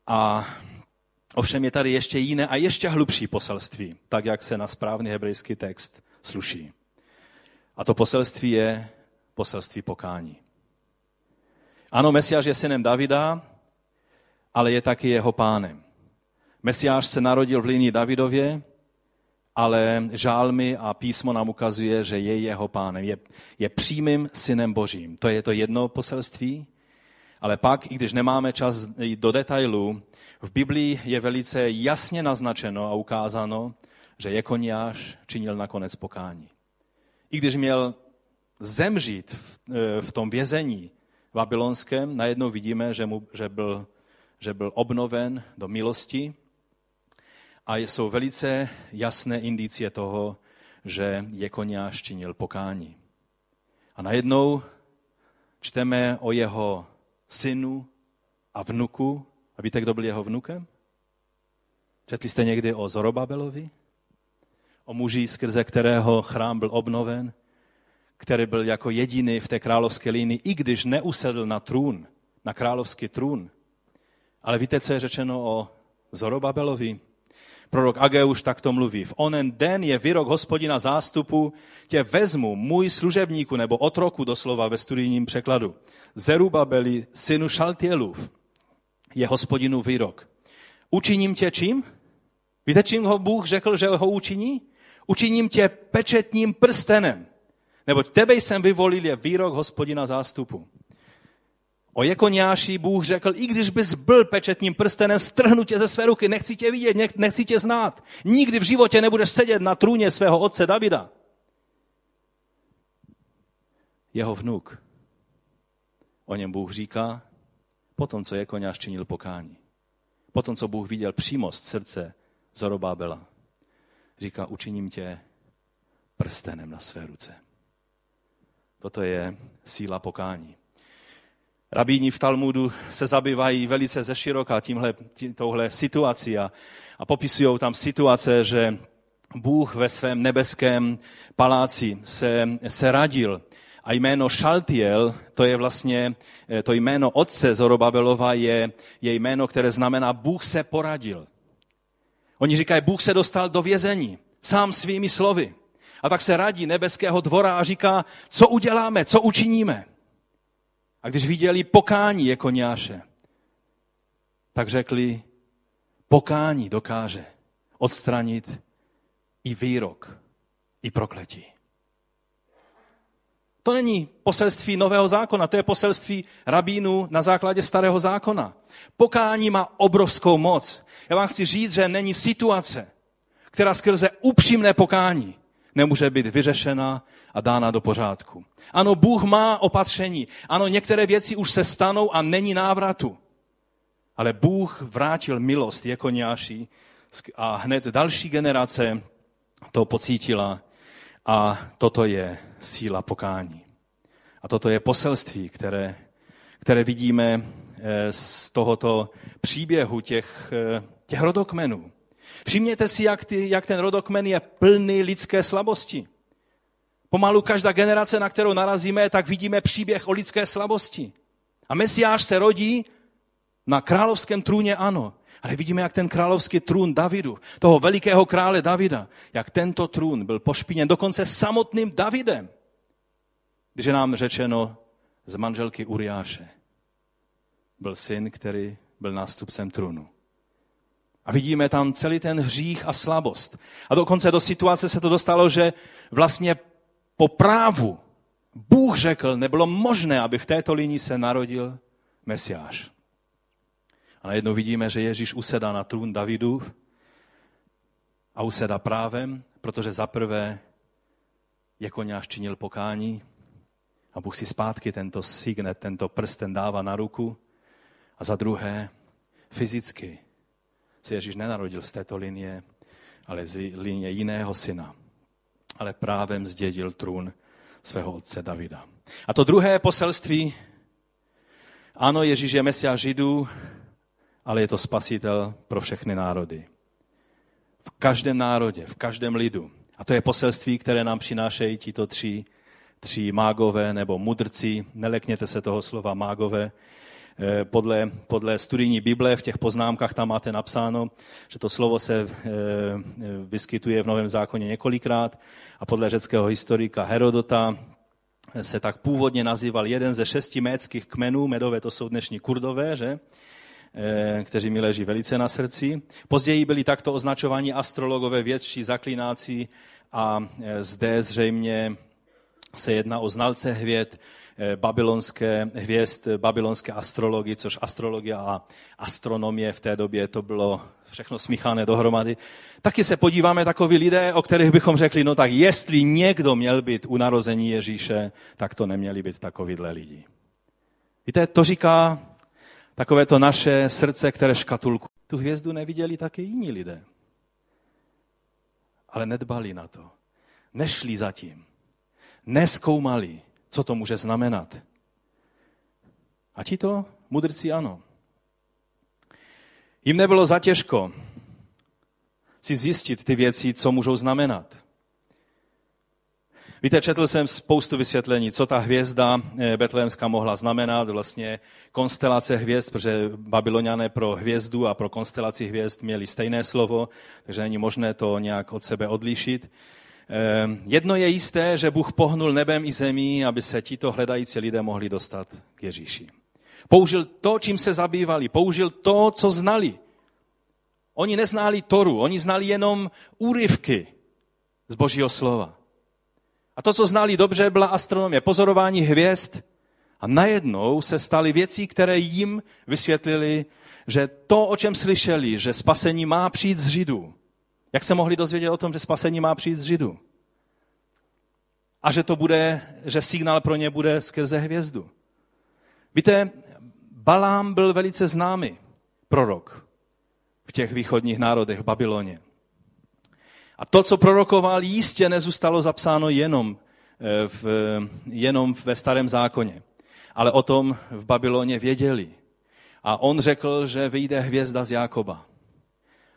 A ovšem je tady ještě jiné a ještě hlubší poselství, tak jak se na správný hebrejský text sluší. A to poselství je poselství pokání. Ano, Mesiáš je synem Davida, ale je taky jeho pánem. Mesiáš se narodil v linii Davidově, ale žálmy a písmo nám ukazuje, že je jeho pánem. Je, je přímým synem božím. To je to jedno poselství. Ale pak, i když nemáme čas jít do detailů, v Biblii je velice jasně naznačeno a ukázáno, že Jekoniáš činil nakonec pokání. I když měl zemřít v, e, v tom vězení babylonském, najednou vidíme, že, mu, že, byl, že byl obnoven do milosti a jsou velice jasné indicie toho, že Jekoniáš činil pokání. A najednou čteme o jeho synu a vnuku. A víte, kdo byl jeho vnukem? Četli jste někdy o Zorobabelovi? O muži, skrze kterého chrám byl obnoven, který byl jako jediný v té královské linii, i když neusedl na trůn, na královský trůn. Ale víte, co je řečeno o Zorobabelovi? Prorok Ageuš takto mluví. V onen den je výrok hospodina zástupu, tě vezmu, můj služebníku nebo otroku, doslova ve studijním překladu. Zerubabeli, synu Šaltielův, je hospodinu výrok. Učiním tě čím? Víte, čím ho Bůh řekl, že ho učiní? Učiním tě pečetním prstenem. Neboť tebe jsem vyvolil je výrok hospodina zástupu. O Jekoniáši Bůh řekl, i když bys byl pečetním prstenem, strhnu tě ze své ruky, nechci tě vidět, nechci tě znát. Nikdy v životě nebudeš sedět na trůně svého otce Davida. Jeho vnuk. O něm Bůh říká, potom, co Jekoniáš činil pokání. Potom, co Bůh viděl přímost srdce Zorobábela. Říká, učiním tě prstenem na své ruce. Toto je síla pokání. Rabíni v Talmudu se zabývají velice ze široka tímhle, tím, touhle situací a, a popisují tam situace, že Bůh ve svém nebeském paláci se, se radil a jméno Šaltiel, to je vlastně, eh, to jméno otce Zorobabelova je, je jméno, které znamená Bůh se poradil. Oni říkají, Bůh se dostal do vězení, sám svými slovy. A tak se radí nebeského dvora a říká, co uděláme, co učiníme. A když viděli pokání jako něáše, tak řekli, pokání dokáže odstranit i výrok, i prokletí. To není poselství nového zákona, to je poselství rabínu na základě starého zákona. Pokání má obrovskou moc. Já vám chci říct, že není situace, která skrze upřímné pokání nemůže být vyřešena a dána do pořádku. Ano, Bůh má opatření. Ano, některé věci už se stanou a není návratu. Ale Bůh vrátil milost jako nějaší a hned další generace to pocítila a toto je síla pokání. A toto je poselství, které, které vidíme eh, z tohoto příběhu těch, eh, těch rodokmenů. Všimněte si, jak, ty, jak ten rodokmen je plný lidské slabosti. Pomalu každá generace, na kterou narazíme, tak vidíme příběh o lidské slabosti. A Mesiáš se rodí na královském trůně, ano. Ale vidíme, jak ten královský trůn Davidu, toho velikého krále Davida, jak tento trůn byl pošpiněn dokonce samotným Davidem. Když je nám řečeno z manželky Uriáše, byl syn, který byl nástupcem trůnu. A vidíme tam celý ten hřích a slabost. A dokonce do situace se to dostalo, že vlastně po právu Bůh řekl, nebylo možné, aby v této linii se narodil Mesiáš. A najednou vidíme, že Ježíš usedá na trůn Davidův a usedá právem, protože zaprvé Jekoňáš činil pokání a Bůh si zpátky tento signet, tento prsten dává na ruku a za druhé fyzicky se Ježíš nenarodil z této linie, ale z linie jiného syna. Ale právem zdědil trůn svého otce Davida. A to druhé poselství, ano, Ježíš je Mesiáš Židů, ale je to spasitel pro všechny národy. V každém národě, v každém lidu. A to je poselství, které nám přinášejí tito tři, tři mágové nebo mudrci. Nelekněte se toho slova mágové. Eh, podle, podle studijní Bible v těch poznámkách tam máte napsáno, že to slovo se eh, vyskytuje v Novém zákoně několikrát a podle řeckého historika Herodota se tak původně nazýval jeden ze šesti méckých kmenů, medové to jsou dnešní kurdové, že? Eh, kteří mi leží velice na srdci. Později byli takto označováni astrologové, vědčí, zaklináci a zde zřejmě se jedná o znalce hvěd, babylonské hvězd, babylonské astrologie, což astrologie a astronomie v té době to bylo všechno smíchané dohromady. Taky se podíváme takoví lidé, o kterých bychom řekli, no tak jestli někdo měl být u narození Ježíše, tak to neměli být takovýhle lidi. Víte, to říká takové to naše srdce, které škatulku. Tu hvězdu neviděli také jiní lidé. Ale nedbali na to. Nešli zatím. Neskoumali, co to může znamenat. A ti to mudrci ano. Jim nebylo zatěžko si zjistit ty věci, co můžou znamenat. Víte, četl jsem spoustu vysvětlení, co ta hvězda eh, betlémská mohla znamenat, vlastně konstelace hvězd, protože babyloniané pro hvězdu a pro konstelaci hvězd měli stejné slovo, takže není možné to nějak od sebe odlišit. Eh, jedno je jisté, že Bůh pohnul nebem i zemí, aby se tito hledající lidé mohli dostat k Ježíši. Použil to, čím se zabývali, použil to, co znali. Oni neznali Toru, oni znali jenom úryvky z Božího slova. A to, co znali dobře, byla astronomie, pozorování hvězd. A najednou se staly věci, které jim vysvětlili, že to, o čem slyšeli, že spasení má přijít z Židů. Jak se mohli dozvědět o tom, že spasení má přijít z Židů? A že to bude, že signál pro ně bude skrze hvězdu. Víte, Balám byl velice známý prorok v těch východních národech v Babyloně. A to, co prorokoval, jistě nezůstalo zapsáno jenom, eh, v, jenom ve starém zákoně. Ale o tom v Babyloně věděli. A on řekl, že vyjde hvězda z Jákoba.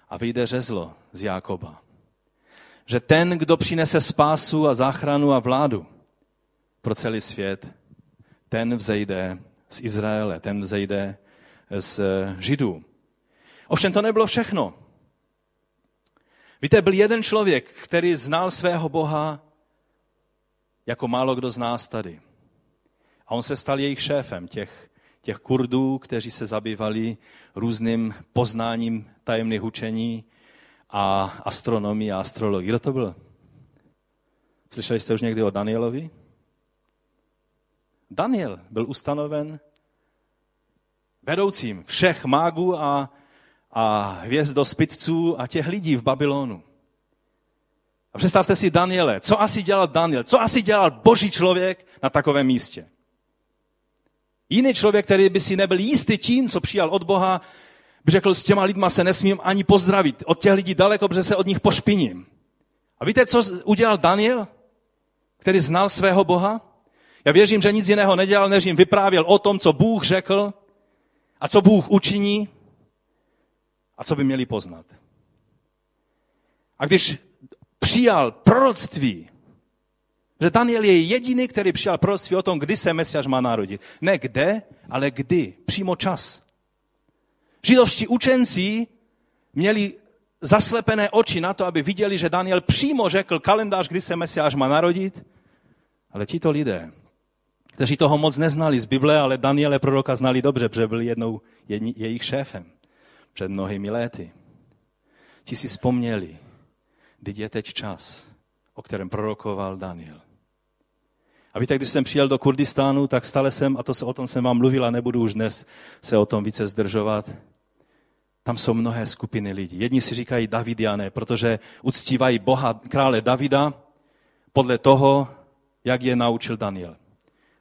A vyjde řezlo z Jákoba. Že ten, kdo přinese spásu a záchranu a vládu pro celý svět, ten vzejde z Izraele, ten vzejde z Židů. Ovšem to nebylo všechno. Víte, byl jeden člověk, který znal svého Boha jako málo kdo z nás tady. A on se stal jejich šéfem, těch, těch kurdů, kteří se zabývali různým poznáním tajemných učení a astronomii a astrologii. Kdo to byl? Slyšeli jste už někdy o Danielovi? Daniel byl ustanoven vedoucím všech mágů a a hvězdospitců a těch lidí v Babylonu. A představte si Daniele, co asi dělal Daniel, co asi dělal boží člověk na takovém místě. Jiný člověk, který by si nebyl jistý tím, co přijal od Boha, by řekl, s těma lidma se nesmím ani pozdravit. Od těch lidí daleko, protože se od nich pošpiním. A víte, co udělal Daniel, který znal svého Boha? Já věřím, že nic jiného nedělal, než jim vyprávěl o tom, co Bůh řekl a co Bůh učiní a co by měli poznat. A když přijal proroctví, že Daniel je jediný, který přijal proroctví o tom, kdy se Mesiáš má narodit. Ne kde, ale kdy. Přímo čas. Židovští učenci měli zaslepené oči na to, aby viděli, že Daniel přímo řekl kalendář, kdy se Mesiáš má narodit. Ale tito lidé, kteří toho moc neznali z Bible, ale Daniele proroka znali dobře, protože byl jednou jejich šéfem před mnohými léty. Ti si vzpomněli, kdy je teď čas, o kterém prorokoval Daniel. A víte, když jsem přijel do Kurdistánu, tak stále jsem, a to se, o tom jsem vám mluvil a nebudu už dnes se o tom více zdržovat, tam jsou mnohé skupiny lidí. Jedni si říkají Davidiané, protože uctívají Boha krále Davida podle toho, jak je naučil Daniel.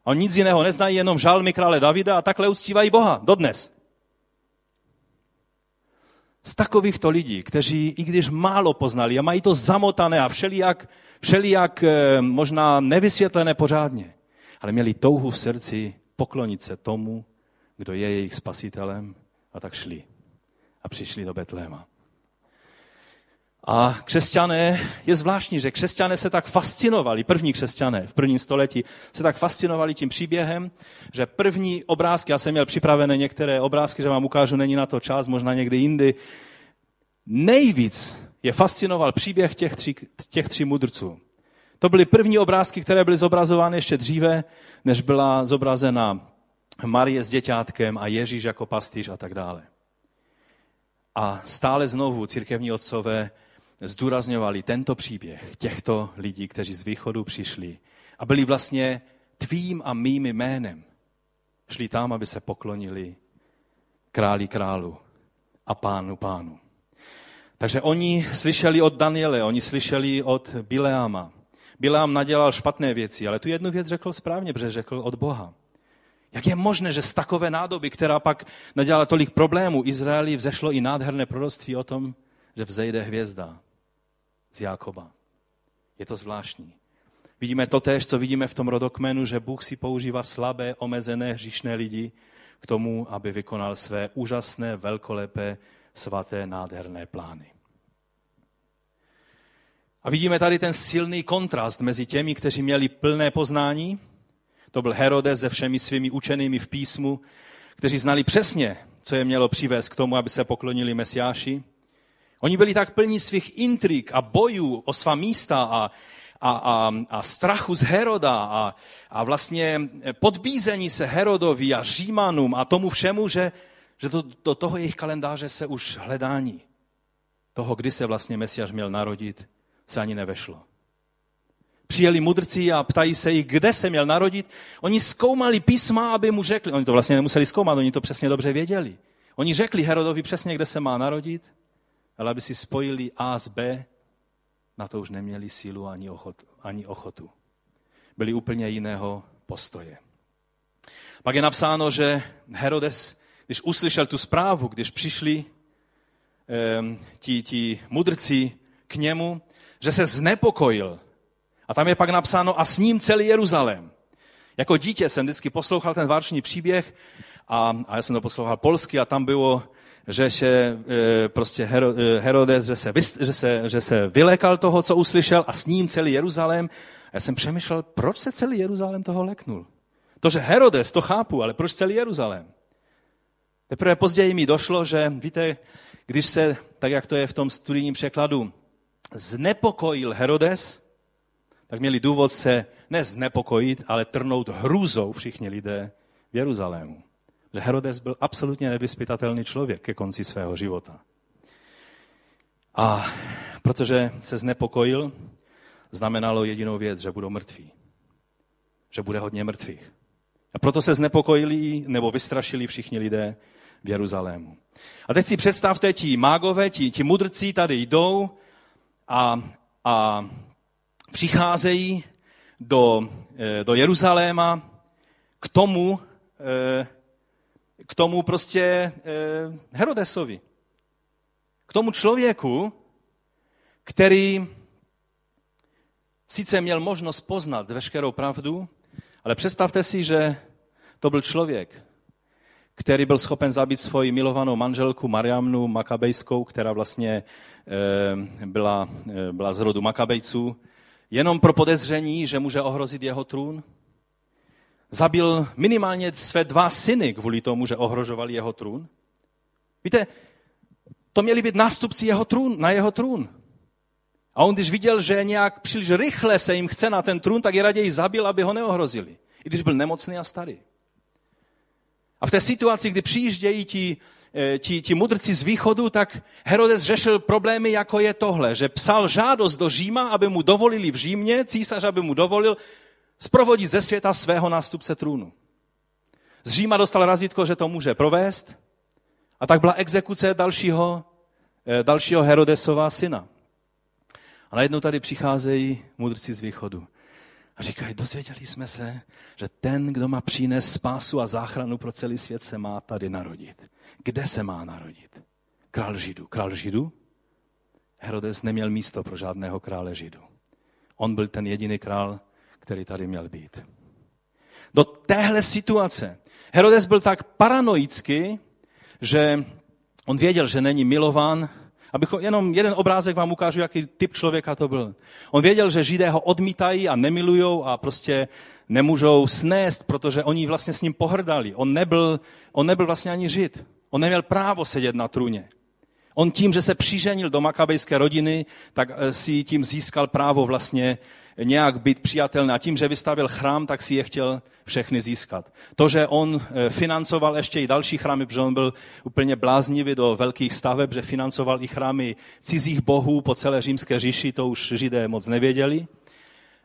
A oni nic jiného neznají, jenom žalmy krále Davida a takhle uctívají Boha dodnes. Z takovýchto lidí, kteří i když málo poznali a mají to zamotané a všelijak, všelijak eh, možná nevysvětlené pořádně, ale měli touhu v srdci poklonit se tomu, kdo je jejich spasitelem a tak šli a přišli do Betléma. A křesťané, je zvláštní, že křesťané se tak fascinovali, první křesťané v prvním století, se tak fascinovali tím příběhem, že první obrázky, já jsem měl připravené některé obrázky, že vám ukážu, není na to čas, možná někdy jindy, nejvíc je fascinoval příběh těch tří, těch tří mudrců. To byly první obrázky, které byly zobrazovány ještě dříve, než byla zobrazena Marie s děťátkem a Ježíš jako pastýř a tak dále. A stále znovu církevní otcové zdůrazňovali tento příběh těchto lidí, kteří z východu přišli a byli vlastně tvým a mým jménem. Šli tam, aby se poklonili králi králu a pánu pánu. Takže oni slyšeli od Daniele, oni slyšeli od Bileama. Bileam nadělal špatné věci, ale tu jednu věc řekl správně, protože řekl od Boha. Jak je možné, že z takové nádoby, která pak nadělala tolik problémů, Izraeli vzešlo i nádherné proroctví o tom, že vzejde hvězda z Jákoba. Je to zvláštní. Vidíme to tež, co vidíme v tom rodokmenu, že Bůh si používá slabé, omezené, hříšné lidi k tomu, aby vykonal své úžasné, velkolepé, svaté, nádherné plány. A vidíme tady ten silný kontrast mezi těmi, kteří měli plné poznání, to byl Herodes se všemi svými učenými v písmu, kteří znali přesně, co je mělo přivést k tomu, aby se poklonili Mesiáši. Oni byli tak plní svých intrik a bojů o svá místa a, a, a, a strachu z Heroda a, a vlastně podbízení se Herodovi a Římanům a tomu všemu, že, že to, do toho jejich kalendáře se už hledání toho, kdy se vlastně Mesiáš měl narodit, se ani nevešlo přijeli mudrci a ptají se jich, kde se měl narodit. Oni zkoumali písma, aby mu řekli. Oni to vlastně nemuseli zkoumat, oni to přesně dobře věděli. Oni řekli Herodovi přesně, kde se má narodit, ale aby si spojili A s B, na to už neměli sílu ani ochotu. Ani ochotu. Byli úplně jiného postoje. Pak je napsáno, že Herodes, když uslyšel tu zprávu, když přišli ti, ti mudrci k němu, že se znepokojil, a tam je pak napsáno a s ním celý Jeruzalém. Jako dítě jsem vždycky poslouchal ten vároční příběh a, a já jsem to poslouchal polsky a tam bylo, že se e, prostě e, Herodes, že se, že, se, že se vylekal toho, co uslyšel a s ním celý Jeruzalém. A já jsem přemýšlel, proč se celý Jeruzalém toho leknul. To, že Herodes, to chápu, ale proč celý Jeruzalém? Teprve později mi došlo, že víte, když se, tak jak to je v tom studijním překladu, znepokojil Herodes, tak měli důvod se ne znepokojit, ale trnout hrůzou všichni lidé v Jeruzalému. Že Herodes byl absolutně nevyspytatelný člověk ke konci svého života. A protože se znepokojil, znamenalo jedinou věc, že budou mrtví. Že bude hodně mrtvých. A proto se znepokojili nebo vystrašili všichni lidé v Jeruzalému. A teď si představte, ti mágové, ti, ti mudrci tady jdou a, a přicházejí do, eh, do Jeruzaléma k tomu, eh, k tomu prostě eh, Herodesovi. K tomu člověku, který sice měl možnost poznat veškerou pravdu, ale představte si, že to byl člověk, který byl schopen zabít svoji milovanou manželku Mariamnu Makabejskou, která vlastně byla, byla z rodu Makabejců, jenom pro podezření, že může ohrozit jeho trůn. Zabil minimálně své dva syny kvůli tomu, že ohrožovali jeho trůn. Víte, to měli být nástupci jeho trůn, na jeho trůn. A on, když viděl, že nějak příliš rychle se jim chce na ten trůn, tak je raději zabil, aby ho neohrozili. I když byl nemocný a starý. A v té situaci, kdy přijíždějí ti, ti, ti mudrci z východu, tak Herodes řešil problémy, jako je tohle, že psal žádost do Říma, aby mu dovolili v Římě, císař, aby mu dovolil sprovodit ze světa svého nástupce trůnu. Z Říma dostal razítko, že to může provést a tak byla exekuce dalšího, eh, dalšího Herodesova syna. A najednou tady přicházejí mudrci z východu. A říkají, dozvěděli jsme se, že ten, kdo má přinést spásu a záchranu pro celý svět, se má tady narodit. Kde se má narodit? Král Židu. Král Židu? Herodes neměl místo pro žádného krále Židu. On byl ten jediný král, který tady měl být. Do téhle situace Herodes byl tak paranoický, že on věděl, že není milován Abychom, jenom jeden obrázek vám ukážu, jaký typ člověka to byl. On věděl, že Židé ho odmítají a nemilujou a prostě nemůžou snést, protože oni vlastně s ním pohrdali. On nebyl, on nebyl vlastně ani Žid. On neměl právo sedět na trůně. On tím, že se přiženil do makabejské rodiny, tak eh, si tím získal právo vlastně nějak být přijatelný. A tím, že vystavil chrám, tak si je chtěl všechny získat. To, že on eh, financoval ještě i další chrámy, protože on byl úplně bláznivý do velkých staveb, že financoval i chrámy cizích bohů po celé římské říši, to už židé moc nevěděli.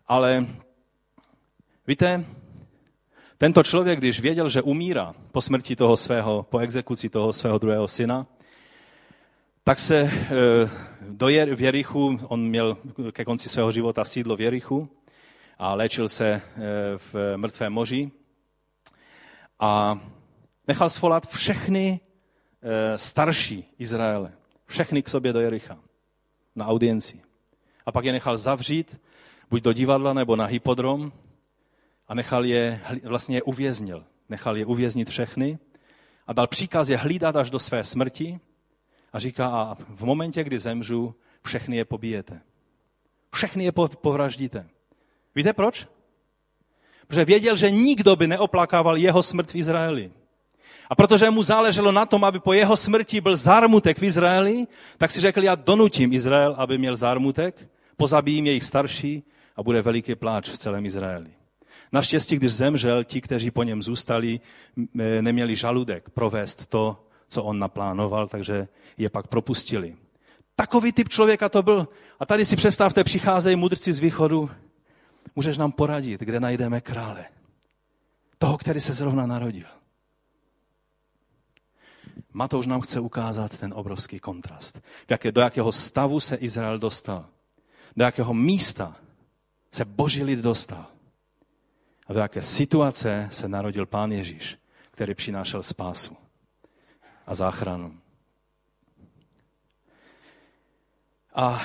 Ale víte, tento člověk, když věděl, že umírá po smrti toho svého, po exekuci toho svého druhého syna, tak se eh, do Jer, v Jerichu, on měl ke konci svého života sídlo v Jerichu a léčil se eh, v mrtvém moři a nechal svolat všechny eh, starší Izraele, všechny k sobě do Jericha na audienci. A pak je nechal zavřít, buď do divadla nebo na hypodrom a nechal je, vlastně je uvěznil. Nechal je uvěznit všechny a dal příkaz je hlídat až do své smrti a říká, a v momentě, kdy zemřu, všechny je pobijete. Všechny je povraždíte. Víte proč? Protože věděl, že nikdo by neoplakával jeho smrt v Izraeli. A protože mu záleželo na tom, aby po jeho smrti byl zármutek v Izraeli, tak si řekl, já donutím Izrael, aby měl zármutek, pozabijím jejich starší a bude veliký pláč v celém Izraeli. Naštěstí, když zemřel, ti, kteří po něm zůstali, neměli žaludek provést to, co on naplánoval, takže je pak propustili. Takový typ člověka to byl. A tady si představte, přicházejí mudrci z východu. Můžeš nám poradit, kde najdeme krále. Toho, který se zrovna narodil. Matouš nám chce ukázat ten obrovský kontrast. Do jakého stavu se Izrael dostal. Do jakého místa se boží lid dostal. A do jaké situace se narodil pán Ježíš, který přinášel spásu a záchranu. A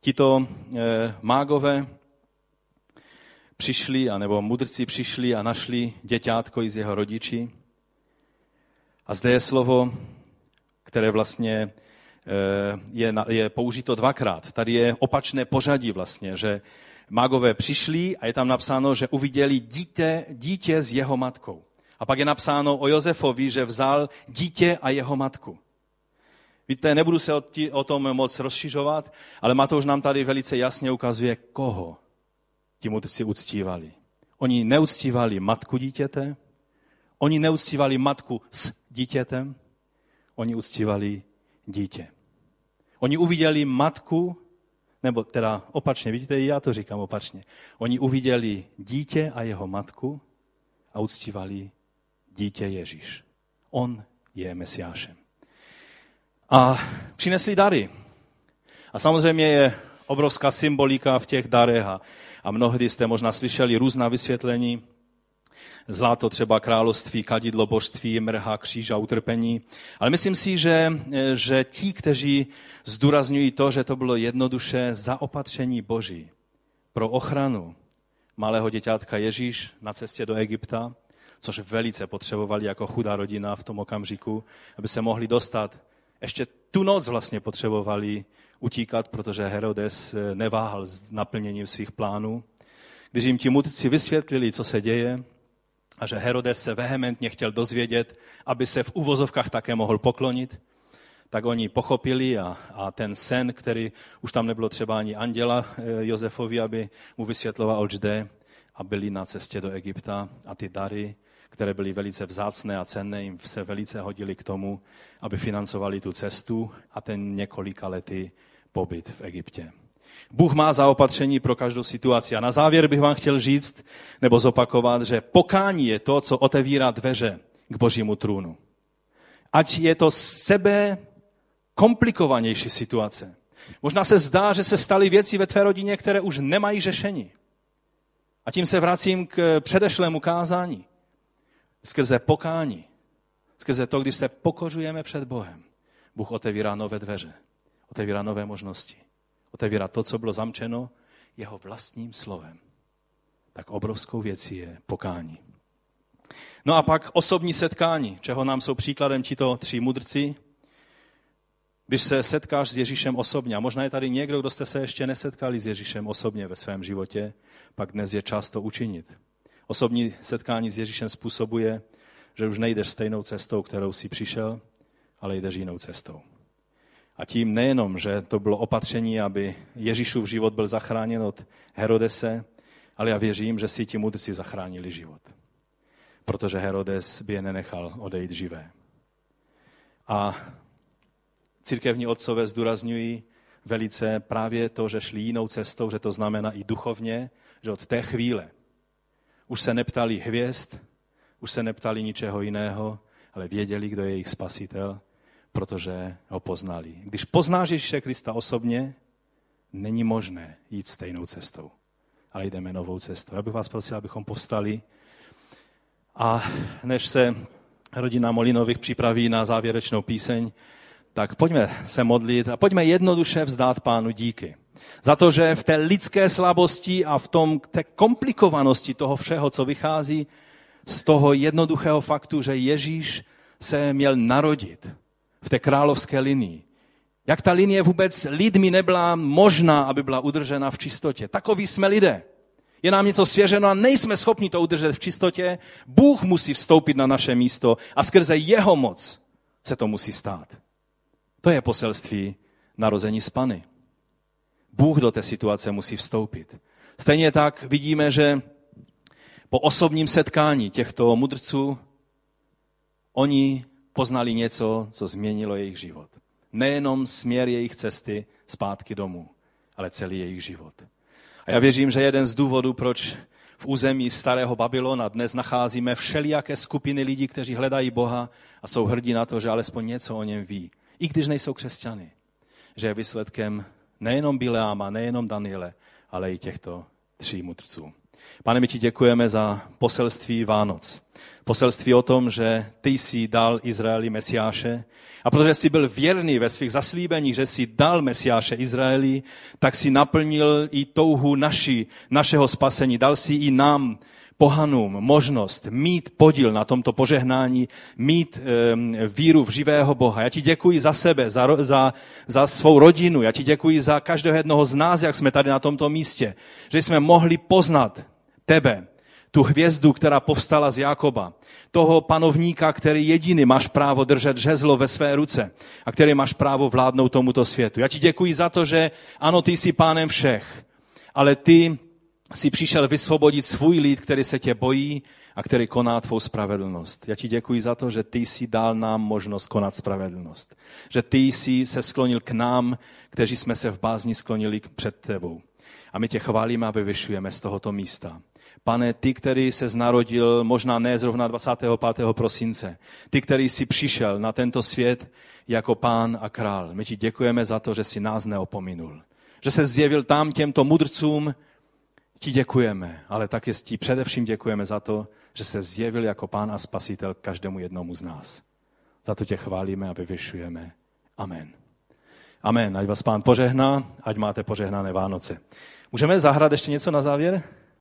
tito e, mágové přišli, anebo mudrci přišli a našli děťátko i z jeho rodiči. A zde je slovo, které vlastně e, je, je použito dvakrát. Tady je opačné pořadí vlastně, že mágové přišli a je tam napsáno, že uviděli dítě, dítě s jeho matkou. A pak je napsáno o Josefovi, že vzal dítě a jeho matku. Víte, nebudu se o tom moc rozšiřovat, ale Matouš nám tady velice jasně ukazuje, koho ti mudrci uctívali. Oni neuctívali matku dítěte, oni neuctívali matku s dítětem, oni uctívali dítě. Oni uviděli matku, nebo teda opačně, vidíte, já to říkám opačně. Oni uviděli dítě a jeho matku a uctívali dítě Ježíš. On je Mesiášem. A přinesli dary. A samozřejmě je obrovská symbolika v těch darech a, a mnohdy jste možná slyšeli různá vysvětlení. Zlato třeba království, kadidlo božství, mrha, kříž a utrpení. Ale myslím si, že, že ti, kteří zdůrazňují to, že to bylo jednoduše zaopatření Boží pro ochranu malého děťátka Ježíš na cestě do Egypta, což velice potřebovali jako chudá rodina v tom okamžiku, aby se mohli dostat. Ještě tu noc vlastně potřebovali utíkat, protože Herodes eh, neváhal s naplněním svých plánů. Když jim ti mudrci vysvětlili, co se děje, a že Herodes se vehementně chtěl dozvědět, aby se v uvozovkách také mohl poklonit, tak oni pochopili a, a ten sen, který už tam nebylo třeba ani anděla eh, Josefovi, aby mu vysvětloval, oč jde, a byli na cestě do Egypta a ty dary, které byly velice vzácné a cenné, jim se velice hodili k tomu, aby financovali tu cestu a ten několika lety pobyt v Egyptě. Bůh má zaopatření pro každou situaci. A na závěr bych vám chtěl říct nebo zopakovat, že pokání je to, co otevírá dveře k božímu trůnu. Ať je to sebe komplikovanější situace. Možná se zdá, že se staly věci ve tvé rodině, které už nemají řešení. A tím se vracím k předešlému kázání. Skrze pokání, skrze to, když se pokořujeme před Bohem, Bůh otevírá nové dveře, otevírá nové možnosti, otevírá to, co bylo zamčeno jeho vlastním slovem. Tak obrovskou věcí je pokání. No a pak osobní setkání, čeho nám jsou příkladem tito tři mudrci, když se setkáš s Ježíšem osobně, a možná je tady někdo, kdo jste se ještě nesetkali s Ježíšem osobně ve svém životě, pak dnes je čas to učinit. Osobní setkání s Ježíšem způsobuje, že už nejdeš stejnou cestou, kterou jsi přišel, ale jdeš jinou cestou. A tím nejenom, že to bylo opatření, aby Ježíšův život byl zachráněn od Herodese, ale já věřím, že si ti mudrci zachránili život. Protože Herodes by je nenechal odejít živé. A církevní otcové zdůrazňují velice právě to, že šli jinou cestou, že to znamená i duchovně, že od té chvíle už se neptali hvězd, už se neptali ničeho jiného, ale věděli, kdo je jejich spasitel, protože ho poznali. Když poznáš Ježíše Krista osobně, není možné jít stejnou cestou, ale jdeme novou cestou. Já bych vás prosil, abychom povstali a než se rodina Molinových připraví na závěrečnou píseň, tak pojďme se modlit a pojďme jednoduše vzdát pánu díky. Za to, že v té lidské slabosti a v tom, té komplikovanosti toho všeho, co vychází z toho jednoduchého faktu, že Ježíš se měl narodit v té královské linii. Jak ta linie vůbec lidmi nebyla možná, aby byla udržena v čistotě. Takoví jsme lidé. Je nám něco svěřeno a nejsme schopni to udržet v čistotě. Bůh musí vstoupit na naše místo a skrze jeho moc se to musí stát. To je poselství narození z Pany. Bůh do té situace musí vstoupit. Stejně tak vidíme, že po osobním setkání těchto mudrců oni poznali něco, co změnilo jejich život. Nejenom směr jejich cesty zpátky domů, ale celý jejich život. A já věřím, že jeden z důvodů, proč v území starého Babylona dnes nacházíme všelijaké skupiny lidí, kteří hledají Boha a jsou hrdí na to, že alespoň něco o něm ví, i když nejsou křesťany, že je výsledkem nejenom Bileáma, nejenom Daniele, ale i těchto tří mudrců. Pane, my ti děkujeme za poselství Vánoc. Poselství o tom, že ty jsi dal Izraeli Mesiáše a protože jsi byl věrný ve svých zaslíbeních, že jsi dal Mesiáše Izraeli, tak si naplnil i touhu naši, našeho spasení. Dal si i nám pohanům možnost mít podíl na tomto požehnání, mít e, víru v živého Boha. Já ti děkuji za sebe, za, za, za svou rodinu, já ti děkuji za každého jednoho z nás, jak jsme tady na tomto místě, že jsme mohli poznat tebe, tu hvězdu, která povstala z Jakoba, toho panovníka, který jediný máš právo držet žezlo ve své ruce a který máš právo vládnout tomuto světu. Já ti děkuji za to, že ano, ty jsi pánem všech, ale ty si přišel vysvobodit svůj lid, který se tě bojí a který koná tvou spravedlnost. Já ti děkuji za to, že ty jsi dal nám možnost konat spravedlnost. Že ty jsi se sklonil k nám, kteří jsme se v bázni sklonili před tebou. A my tě chválíme a vyvyšujeme z tohoto místa. Pane, ty, který se znarodil možná ne zrovna 25. prosince, ty, který jsi přišel na tento svět jako pán a král, my ti děkujeme za to, že jsi nás neopominul. Že se zjevil tam těmto mudrcům, ti děkujeme, ale také ti především děkujeme za to, že se zjevil jako pán a spasitel každému jednomu z nás. Za to tě chválíme a vyvyšujeme. Amen. Amen. Ať vás pán požehná, ať máte požehnané Vánoce. Můžeme zahrát ještě něco na závěr?